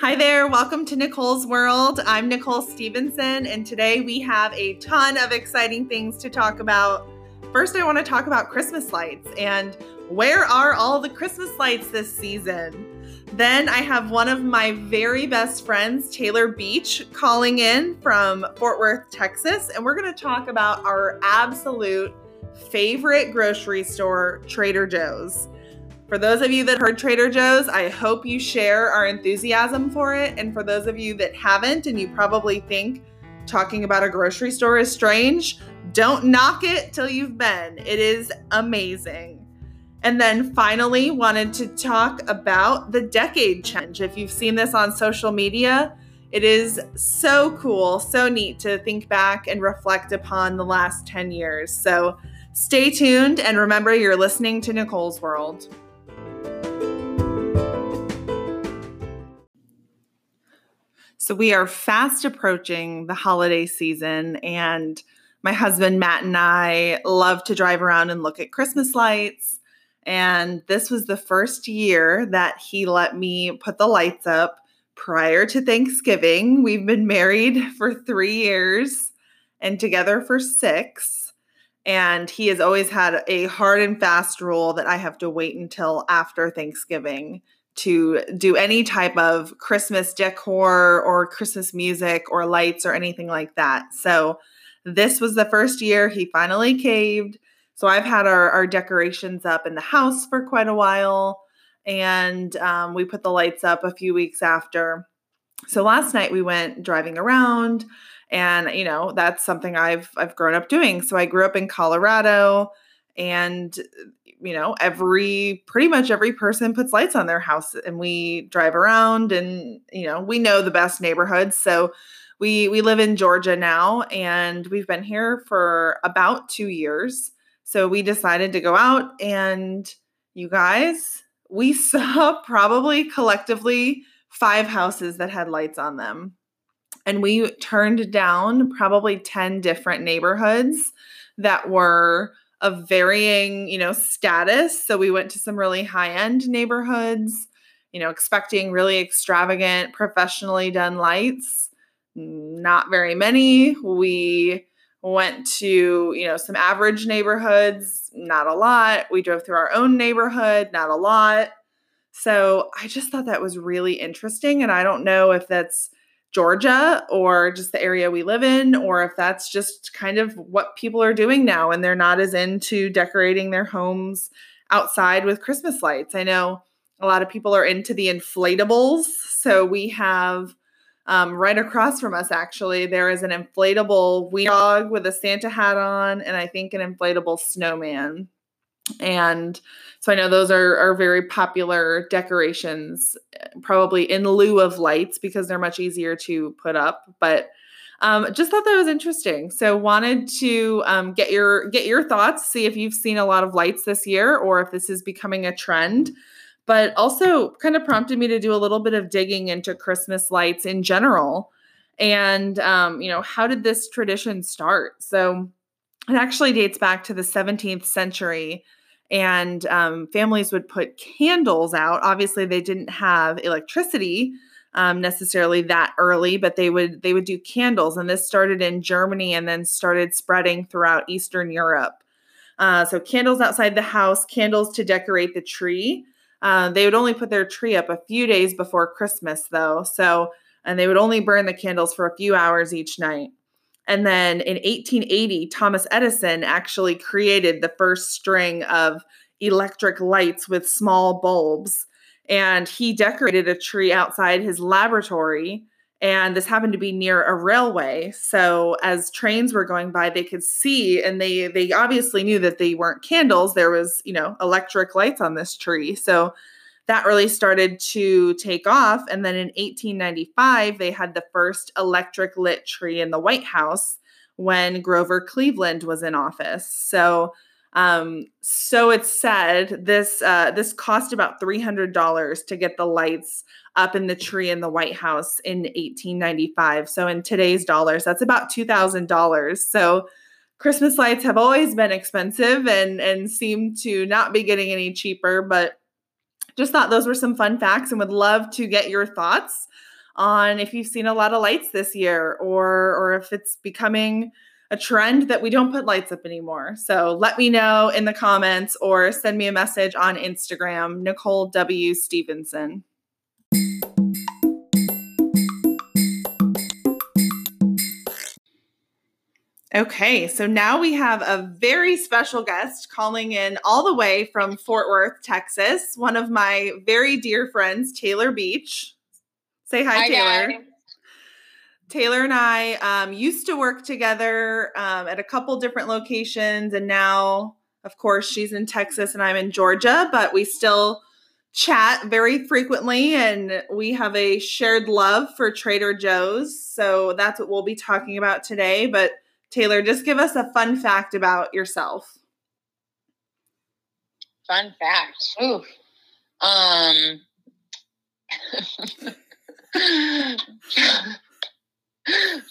Hi there, welcome to Nicole's World. I'm Nicole Stevenson, and today we have a ton of exciting things to talk about. First, I want to talk about Christmas lights and where are all the Christmas lights this season? Then I have one of my very best friends, Taylor Beach, calling in from Fort Worth, Texas, and we're going to talk about our absolute favorite grocery store, Trader Joe's. For those of you that heard Trader Joe's, I hope you share our enthusiasm for it. And for those of you that haven't, and you probably think talking about a grocery store is strange, don't knock it till you've been. It is amazing. And then finally, wanted to talk about the decade challenge. If you've seen this on social media, it is so cool, so neat to think back and reflect upon the last 10 years. So stay tuned and remember you're listening to Nicole's World. So we are fast approaching the holiday season, and my husband Matt and I love to drive around and look at Christmas lights. And this was the first year that he let me put the lights up prior to Thanksgiving. We've been married for three years and together for six. And he has always had a hard and fast rule that I have to wait until after Thanksgiving to do any type of Christmas decor or Christmas music or lights or anything like that. So this was the first year he finally caved. So I've had our, our decorations up in the house for quite a while. And um, we put the lights up a few weeks after. So last night we went driving around and you know that's something I've I've grown up doing. So I grew up in Colorado and you know every pretty much every person puts lights on their house and we drive around and you know we know the best neighborhoods so we we live in Georgia now and we've been here for about 2 years so we decided to go out and you guys we saw probably collectively five houses that had lights on them and we turned down probably 10 different neighborhoods that were of varying, you know, status. So we went to some really high-end neighborhoods, you know, expecting really extravagant, professionally done lights. Not very many. We went to, you know, some average neighborhoods, not a lot. We drove through our own neighborhood, not a lot. So I just thought that was really interesting. And I don't know if that's Georgia or just the area we live in, or if that's just kind of what people are doing now and they're not as into decorating their homes outside with Christmas lights. I know a lot of people are into the inflatables. So we have um, right across from us, actually, there is an inflatable wee dog with a Santa hat on, and I think an inflatable snowman. And so I know those are, are very popular decorations, probably in lieu of lights because they're much easier to put up. But um, just thought that was interesting. So wanted to um, get your get your thoughts, see if you've seen a lot of lights this year or if this is becoming a trend. But also kind of prompted me to do a little bit of digging into Christmas lights in general. And um, you know, how did this tradition start? So it actually dates back to the 17th century and um, families would put candles out. Obviously, they didn't have electricity um, necessarily that early, but they would they would do candles, and this started in Germany and then started spreading throughout Eastern Europe. Uh, so candles outside the house, candles to decorate the tree. Uh, they would only put their tree up a few days before Christmas, though. So, and they would only burn the candles for a few hours each night. And then in 1880, Thomas Edison actually created the first string of electric lights with small bulbs. And he decorated a tree outside his laboratory. And this happened to be near a railway. So as trains were going by, they could see, and they they obviously knew that they weren't candles. There was, you know, electric lights on this tree. So that really started to take off. And then in 1895, they had the first electric lit tree in the White House when Grover Cleveland was in office. So, um, so it's said this uh, this cost about three hundred dollars to get the lights up in the tree in the White House in 1895. So in today's dollars, that's about two thousand dollars. So Christmas lights have always been expensive and and seem to not be getting any cheaper, but just thought those were some fun facts and would love to get your thoughts on if you've seen a lot of lights this year or or if it's becoming a trend that we don't put lights up anymore. So let me know in the comments or send me a message on Instagram, Nicole W. Stevenson. Okay, so now we have a very special guest calling in all the way from Fort Worth, Texas, one of my very dear friends, Taylor Beach. Say hi, hi Taylor. Guys. Taylor and I um, used to work together um, at a couple different locations, and now, of course, she's in Texas and I'm in Georgia, but we still chat very frequently and we have a shared love for Trader Joe's. So that's what we'll be talking about today. But Taylor, just give us a fun fact about yourself. Fun fact. Ooh. Um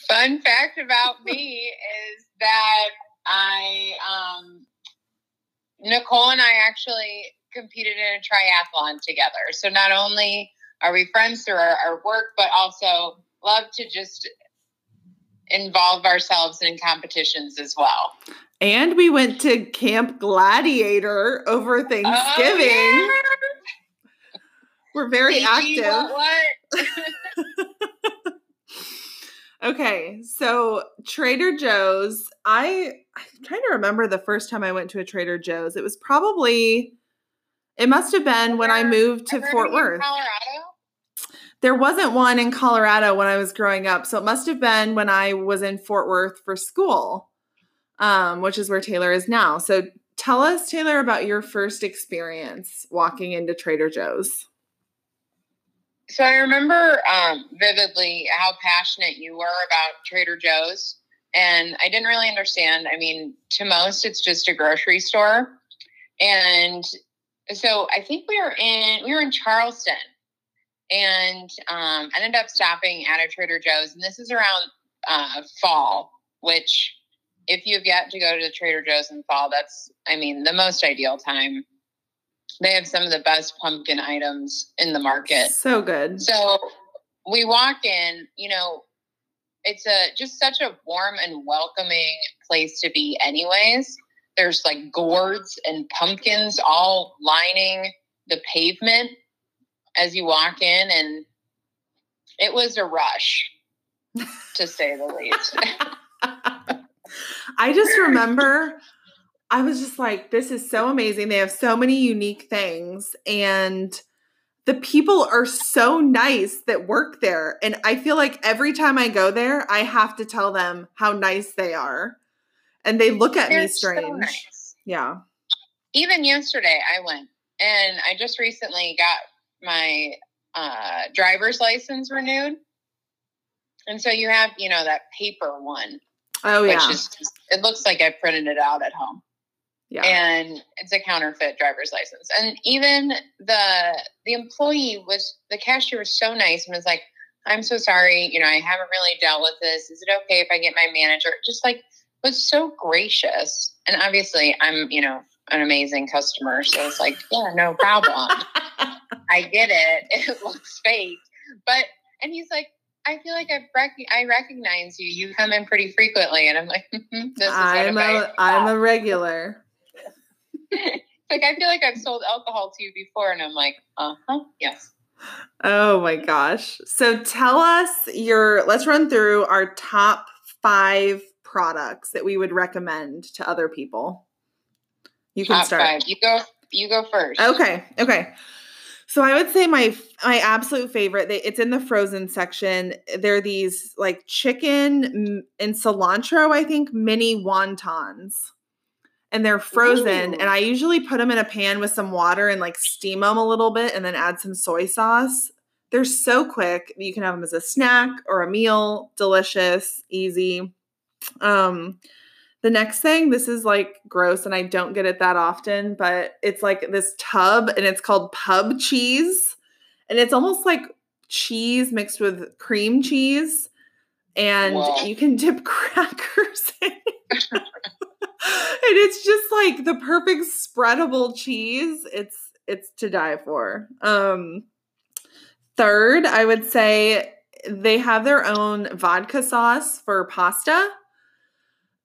Fun fact about me is that I um Nicole and I actually competed in a triathlon together. So not only are we friends through our, our work, but also love to just involve ourselves in competitions as well. And we went to Camp Gladiator over oh, Thanksgiving. Oh, yeah. We're very active. What? okay, so Trader Joe's. I I'm trying to remember the first time I went to a Trader Joe's. It was probably it must have been when I moved to Fort Worth. Colorado? There wasn't one in Colorado when I was growing up. So it must have been when I was in Fort Worth for school, um, which is where Taylor is now. So tell us, Taylor, about your first experience walking into Trader Joe's. So I remember um, vividly how passionate you were about Trader Joe's. And I didn't really understand. I mean, to most, it's just a grocery store. And so I think we were in we were in Charleston and um, I ended up stopping at a Trader Joe's, and this is around uh, fall, which if you've yet to go to the Trader Joe's in fall, that's I mean the most ideal time. They have some of the best pumpkin items in the market. So good. So we walk in, you know, it's a just such a warm and welcoming place to be anyways. There's like gourds and pumpkins all lining the pavement as you walk in and it was a rush to say the least. I just remember I was just like, this is so amazing. They have so many unique things and the people are so nice that work there. And I feel like every time I go there, I have to tell them how nice they are. And they look at They're me strange. So nice. Yeah. Even yesterday, I went and I just recently got my uh, driver's license renewed. And so you have, you know, that paper one. Oh, yeah. Which is, it looks like I printed it out at home. Yeah. And it's a counterfeit driver's license. And even the the employee was the cashier was so nice and was like, I'm so sorry, you know, I haven't really dealt with this. Is it okay if I get my manager? Just like was so gracious. And obviously I'm, you know, an amazing customer. So it's like, yeah, no problem. I get it. It looks fake. But, and he's like, I feel like I rec- I recognize you. You come in pretty frequently, and I'm like, this is I'm a I'm a regular. like I feel like I've sold alcohol to you before, and I'm like, uh huh, yes. Oh my gosh! So tell us your. Let's run through our top five products that we would recommend to other people. You can top start. Five. You go. You go first. Okay. Okay. So I would say my my absolute favorite. They, it's in the frozen section. They're these like chicken and cilantro. I think mini wontons, and they're frozen. Ooh. And I usually put them in a pan with some water and like steam them a little bit, and then add some soy sauce. They're so quick. You can have them as a snack or a meal. Delicious, easy. Um, the next thing, this is like gross and I don't get it that often, but it's like this tub and it's called pub cheese. And it's almost like cheese mixed with cream cheese. And wow. you can dip crackers in it. and it's just like the perfect spreadable cheese. It's it's to die for. Um third, I would say they have their own vodka sauce for pasta.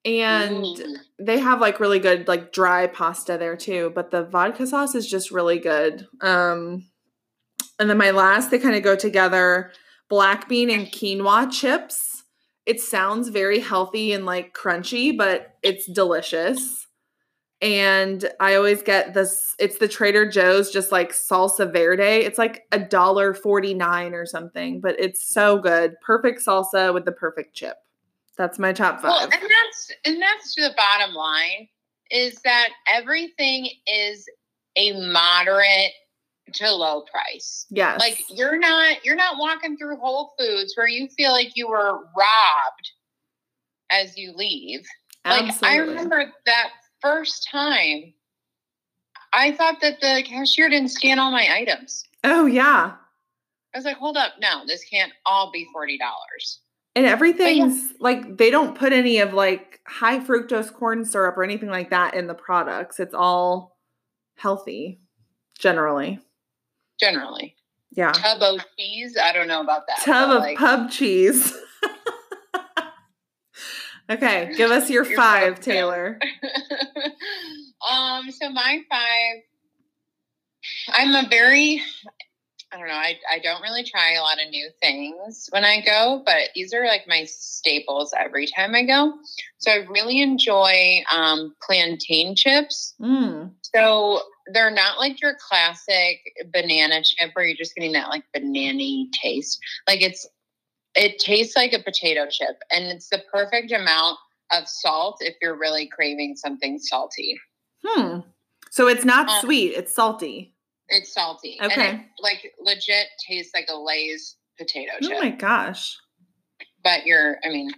And Mm. they have like really good like dry pasta there too, but the vodka sauce is just really good. Um and then my last they kind of go together, black bean and quinoa chips. It sounds very healthy and like crunchy, but it's delicious. And I always get this it's the Trader Joe's just like salsa verde. It's like a dollar 49 or something, but it's so good. Perfect salsa with the perfect chip. That's my top five. Well, and that's and that's the bottom line is that everything is a moderate to low price. yes. Like you're not you're not walking through Whole Foods where you feel like you were robbed as you leave. Like I remember that first time I thought that the cashier didn't scan all my items. Oh yeah. I was like, hold up, no, this can't all be forty dollars. And everything's like they don't put any of like high fructose corn syrup or anything like that in the products. It's all healthy generally. Generally. Yeah. Tub of cheese. I don't know about that. Tub of like, pub cheese. okay, give us your You're five. Taylor. um, so my five, I'm a very, I don't know, I, I don't really try a lot of new things when I go, but these are like my staples every time I go. So I really enjoy um, plantain chips. Mm. So they're not like your classic banana chip where you're just getting that like banana taste. Like it's it tastes like a potato chip and it's the perfect amount of salt if you're really craving something salty. Hmm. So it's not Um, sweet, it's salty. It's salty. Okay. And it, like legit tastes like a Lay's potato chip. Oh my gosh. but you're I mean,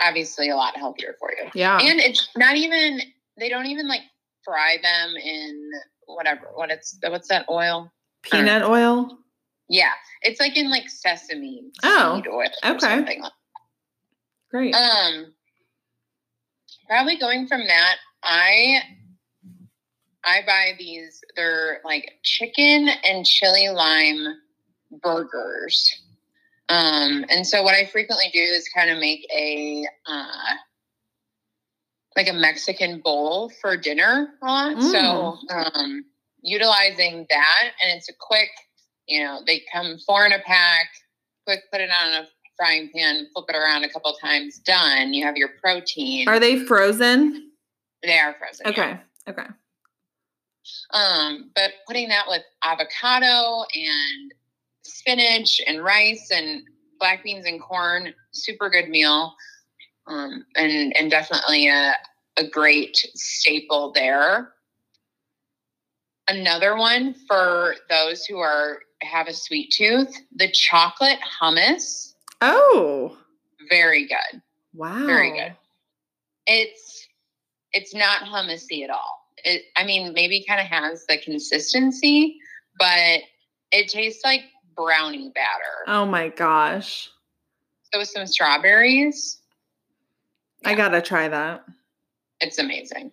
obviously a lot healthier for you. Yeah. And it's not even they don't even like fry them in whatever what it's what's that oil? Peanut oil. Yeah, it's like in like sesame Oh, seed oil or okay. something. Great. Um, probably going from that, I I buy these. They're like chicken and chili lime burgers. Um, and so what I frequently do is kind of make a uh, like a Mexican bowl for dinner a lot. So um, utilizing that, and it's a quick. You know, they come four in a pack. Quick, put it on a frying pan, flip it around a couple times. Done. You have your protein. Are they frozen? they are frozen. yeah. Okay. Um, but putting that with avocado and spinach and rice and black beans and corn, super good meal. Um, and and definitely a a great staple there. Another one for those who are have a sweet tooth, the chocolate hummus, Oh. very good. Wow. Very good. It's it's not hummusy at all. It I mean maybe kind of has the consistency, but it tastes like brownie batter. Oh my gosh. So with some strawberries, I gotta try that. it's amazing.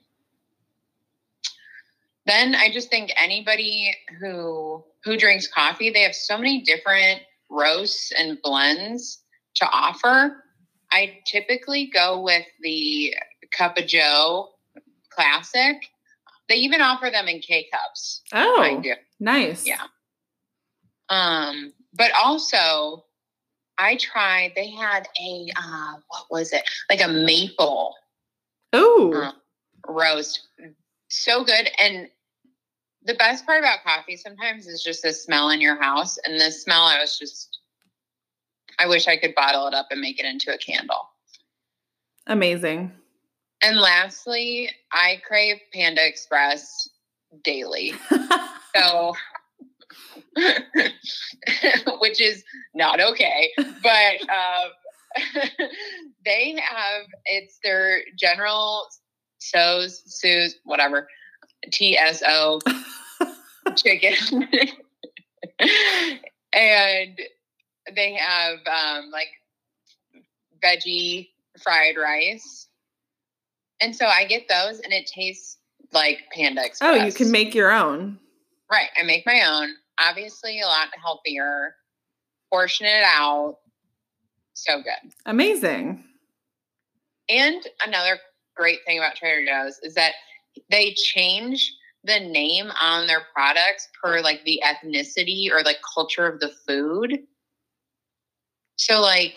Then I just think anybody who who drinks coffee, they have so many different roasts and blends to offer. I typically go with the Cup of Joe Classic. They even offer them in K cups. Oh, nice. Yeah. Um, but also I tried, they had a uh what was it? Like a maple Oh, Uh, roast. So good. And the best part about coffee sometimes is just the smell in your house. And the smell, I was just, I wish I could bottle it up and make it into a candle. amazing. And lastly, I crave Panda Express daily. So, which is not okay. But um, they have, it's their general so's, su's, whatever, TSO chicken. and they have um, like veggie fried rice. And so I get those and it tastes like Panda Express. oh, you can make your own. Right. I make my own. Obviously, a lot healthier. Portion it out. So good. Amazing. And another great thing about Trader Joe's is that they change the name on their products per like the ethnicity or like culture of the food. So like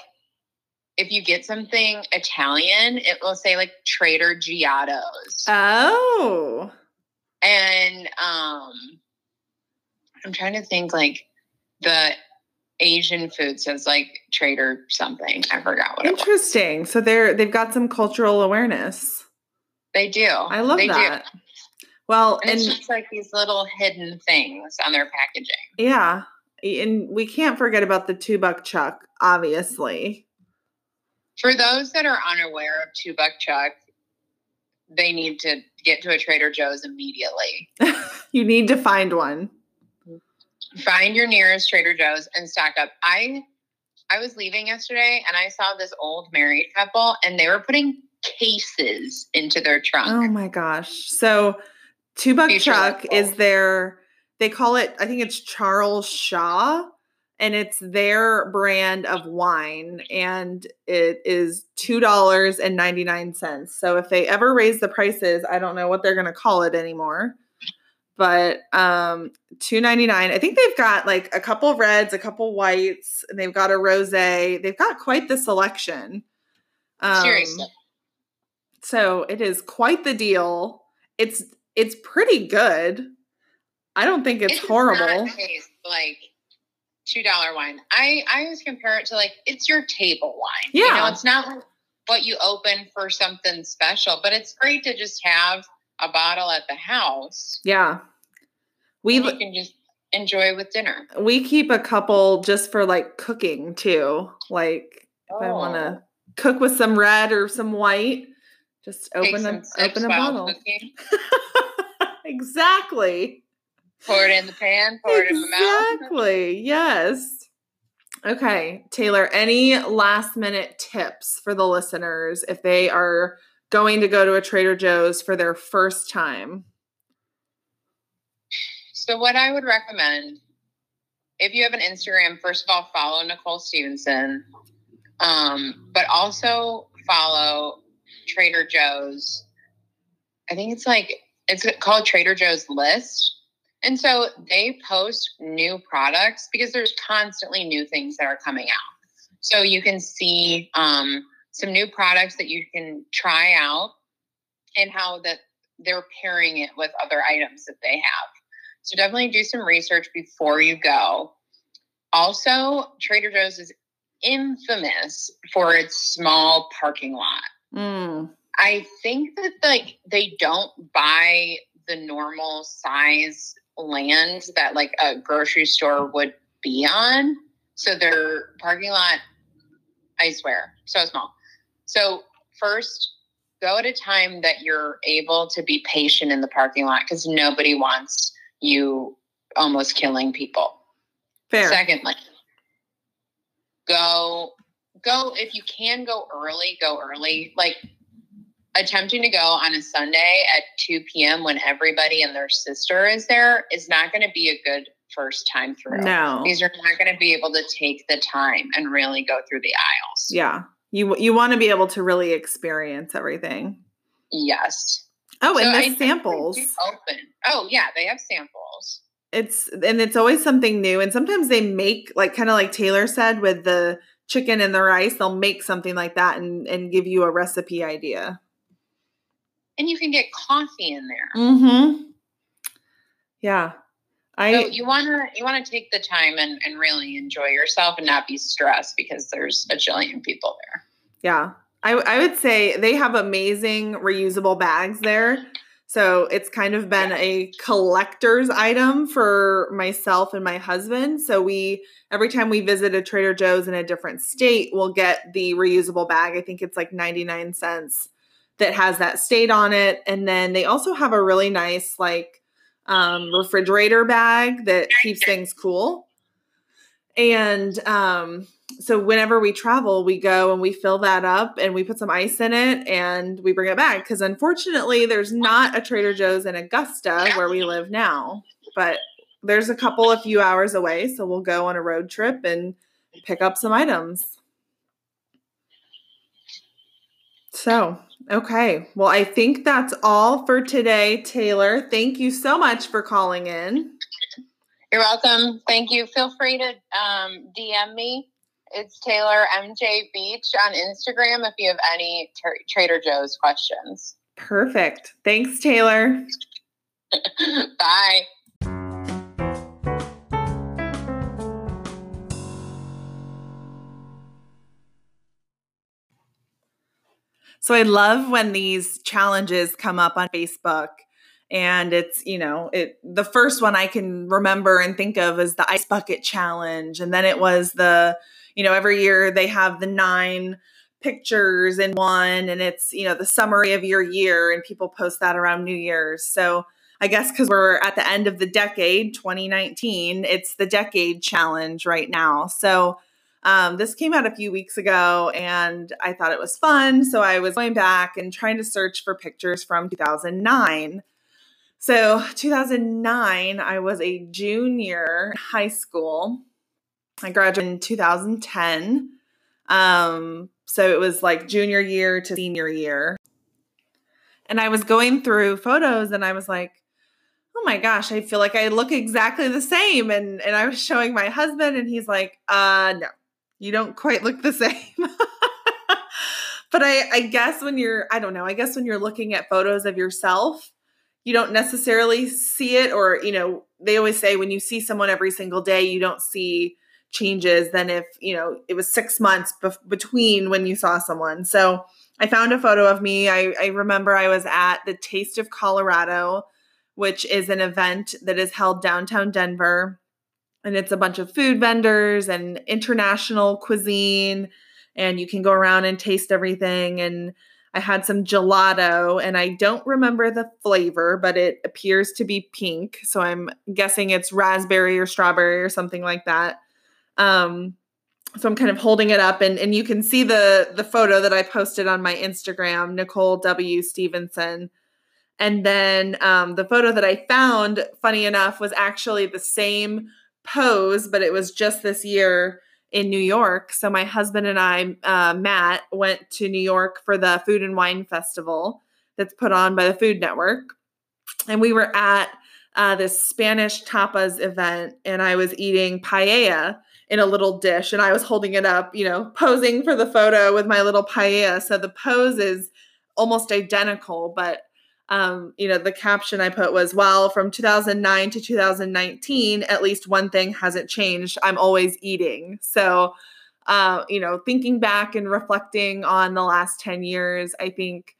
if you get something Italian, it will say like Trader Giotto's. Oh. And um I'm trying to think like the Asian food says like Trader something. I forgot what Interesting. So they're they've got some cultural awareness. They do. I love they that. Do. Well, and, and it's just like these little hidden things on their packaging. Yeah. And we can't forget about the two buck chuck, obviously. For those that are unaware of two buck chuck, they need to get to a Trader Joe's immediately. you need to find one. Find your nearest Trader Joe's and stock up. I I was leaving yesterday and I saw this old married couple and they were putting cases into their trunk. Oh my gosh. So Two Buck Chuck is their they call it I think it's Charles Shaw and it's their brand of wine and it is $2.99. So if they ever raise the prices, I don't know what they're going to call it anymore. But um 2.99. I think they've got like a couple reds, a couple whites, and they've got a rosé. They've got quite the selection. Um, Seriously. So it is quite the deal. It's it's pretty good. I don't think it's horrible. like two dollar wine. I I always compare it to like it's your table wine. Yeah, you know, it's not like what you open for something special, but it's great to just have a bottle at the house. Yeah, we can just enjoy with dinner. We keep a couple just for like cooking too. Like if oh. I want to cook with some red or some white, just open a open a bottle. exactly. Pour it in the pan, pour exactly. it in the mouth. Exactly. Yes. Okay, Taylor, any last minute tips for the listeners if they are going to go to a Trader Joe's for their first time? So, what I would recommend if you have an Instagram, first of all, follow Nicole Stevenson, um, but also follow Trader Joe's. I think it's like it's called Trader Joe's List. And so they post new products because there's constantly new things that are coming out. So you can see um, some new products that you can try out and how that they're pairing it with other items that they have. So definitely do some research before you go. Also, Trader Joe's is infamous for its small parking lot. Mm. I think that like they don't buy the normal size land that like a grocery store would be on. So their parking lot, I swear, so small. So first, go at a time that you're able to be patient in the parking lot because nobody wants you almost killing people. Fair. Secondly, go go if you can go early, go early. Like attempting to go on a Sunday at 2 p.m. when everybody and their sister is there is not going to be a good first time through. No. These are not going to be able to take the time and really go through the aisles. Yeah. You you want to be able to really experience everything. Yes. Oh, and the samples. Open. Oh, yeah, they have samples. It's and it's always something new and sometimes they make like kind of like Taylor said with the chicken and the rice, they'll make something like that and and give you a recipe idea and you can get coffee in there. Mm-hmm. Yeah. I so you wanna you wanna take the time and, and really enjoy yourself and not be stressed because there's a jillion people there. Yeah. I, I would say they have amazing reusable bags there. So it's kind of been a collector's item for myself and my husband. So we every time we visit a Trader Joe's in a different state, we'll get the reusable bag. I think it's like 99 cents that has that state on it. And then they also have a really nice like um, refrigerator bag that keeps things cool. And um, so whenever we travel, we go and we fill that up and we put some ice in it and we bring it back. Because unfortunately, there's not a Trader Joe's in Augusta where we live now, but there's a couple a few hours away. So we'll go on a road trip and pick up some items. So, okay. Well, I think that's all for today, Taylor. Thank you so much for calling in. You're welcome. Thank you. Feel free to um, DM me. It's Taylor MJ Beach on Instagram if you have any tra- Trader Joe's questions. Perfect. Thanks, Taylor. Bye. So I love when these challenges come up on Facebook and it's you know it the first one i can remember and think of is the ice bucket challenge and then it was the you know every year they have the nine pictures in one and it's you know the summary of your year and people post that around new year's. So i guess because we're at the end of the decade 2019 it's the decade challenge right now. So um, this came out a few weeks ago and i thought it was fun so i was going back and trying to search for pictures from 2009 so, 2009, I was a junior in high school. I graduated in 2010. Um, so it was like junior year to senior year. And I was going through photos and I was like, oh my gosh, I feel like I look exactly the same. And and I was showing my husband and he's like, uh no, you don't quite look the same. but I, I guess when you're, I don't know, I guess when you're looking at photos of yourself, you don't necessarily see it or you know they always say when you see someone every single day you don't see changes than if you know it was six months between when you saw someone. So i found a photo of me. I, I remember i was at the taste of colorado which is an event that is held downtown denver and it's a bunch of food vendors and international cuisine and you can go around and taste everything and I had some gelato and I don't remember the flavor, but it appears to be pink. So I'm guessing it's raspberry or strawberry or something like that. Um, so I'm kind of holding it up and, and you can see the the photo that I posted on my Instagram, Nicole W. Stevenson. And then um, the photo that I found, funny enough, was actually the same pose, but it was just this year in New York. So my husband and I, uh, Matt, went to New York for the Food and Wine Festival that's put on by the Food Network, and we were at uh, this Spanish tapas event, and I was eating paella in a little dish, and I was holding it up, you know, posing for the photo with my little paella. So the pose is almost identical, but um, you know, the caption I put was, well, from 2009 to 2019, at least one thing hasn't changed. I'm always eating. So, uh, you know, thinking back and reflecting on the last 10 years, I think,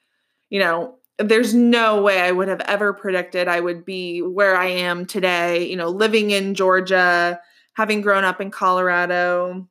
you know, there's no way I would have ever predicted I would be where I am today, you know, living in Georgia, having grown up in Colorado,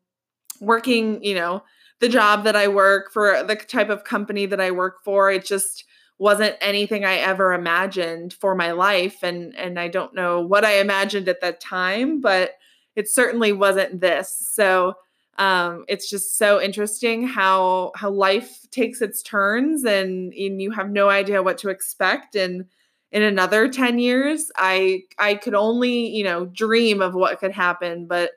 working, you know, the job that I work for, the type of company that I work for. It just, wasn't anything I ever imagined for my life and and I don't know what I imagined at that time but it certainly wasn't this. So um, it's just so interesting how how life takes its turns and, and you have no idea what to expect. And in another 10 years I I could only you know dream of what could happen but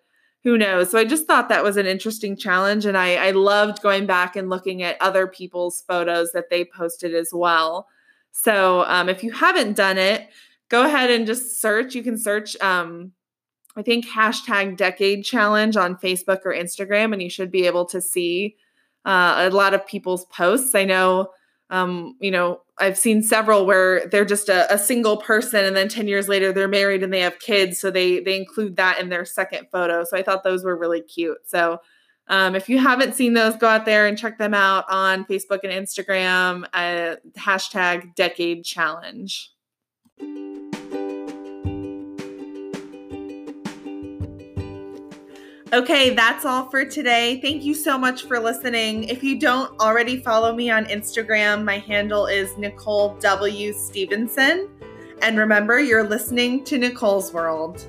who knows? So I just thought that was an interesting challenge. And I, I loved going back and looking at other people's photos that they posted as well. So um, if you haven't done it, go ahead and just search. You can search, um, I think, hashtag decade challenge on Facebook or Instagram, and you should be able to see uh, a lot of people's posts. I know um, you know, I've seen several where they're just a, a, single person and then 10 years later they're married and they have kids. So they they include that in their second photo. So I thought those were really cute. So um, if you haven't seen those, go out there and check them out on Facebook and Instagram. Uh, hashtag decade challenge. Okay, that's all for today. Thank you so much for listening. If you don't already follow me on Instagram, my handle is Nicole W. Stevenson. And remember, you're listening to Nicole's World.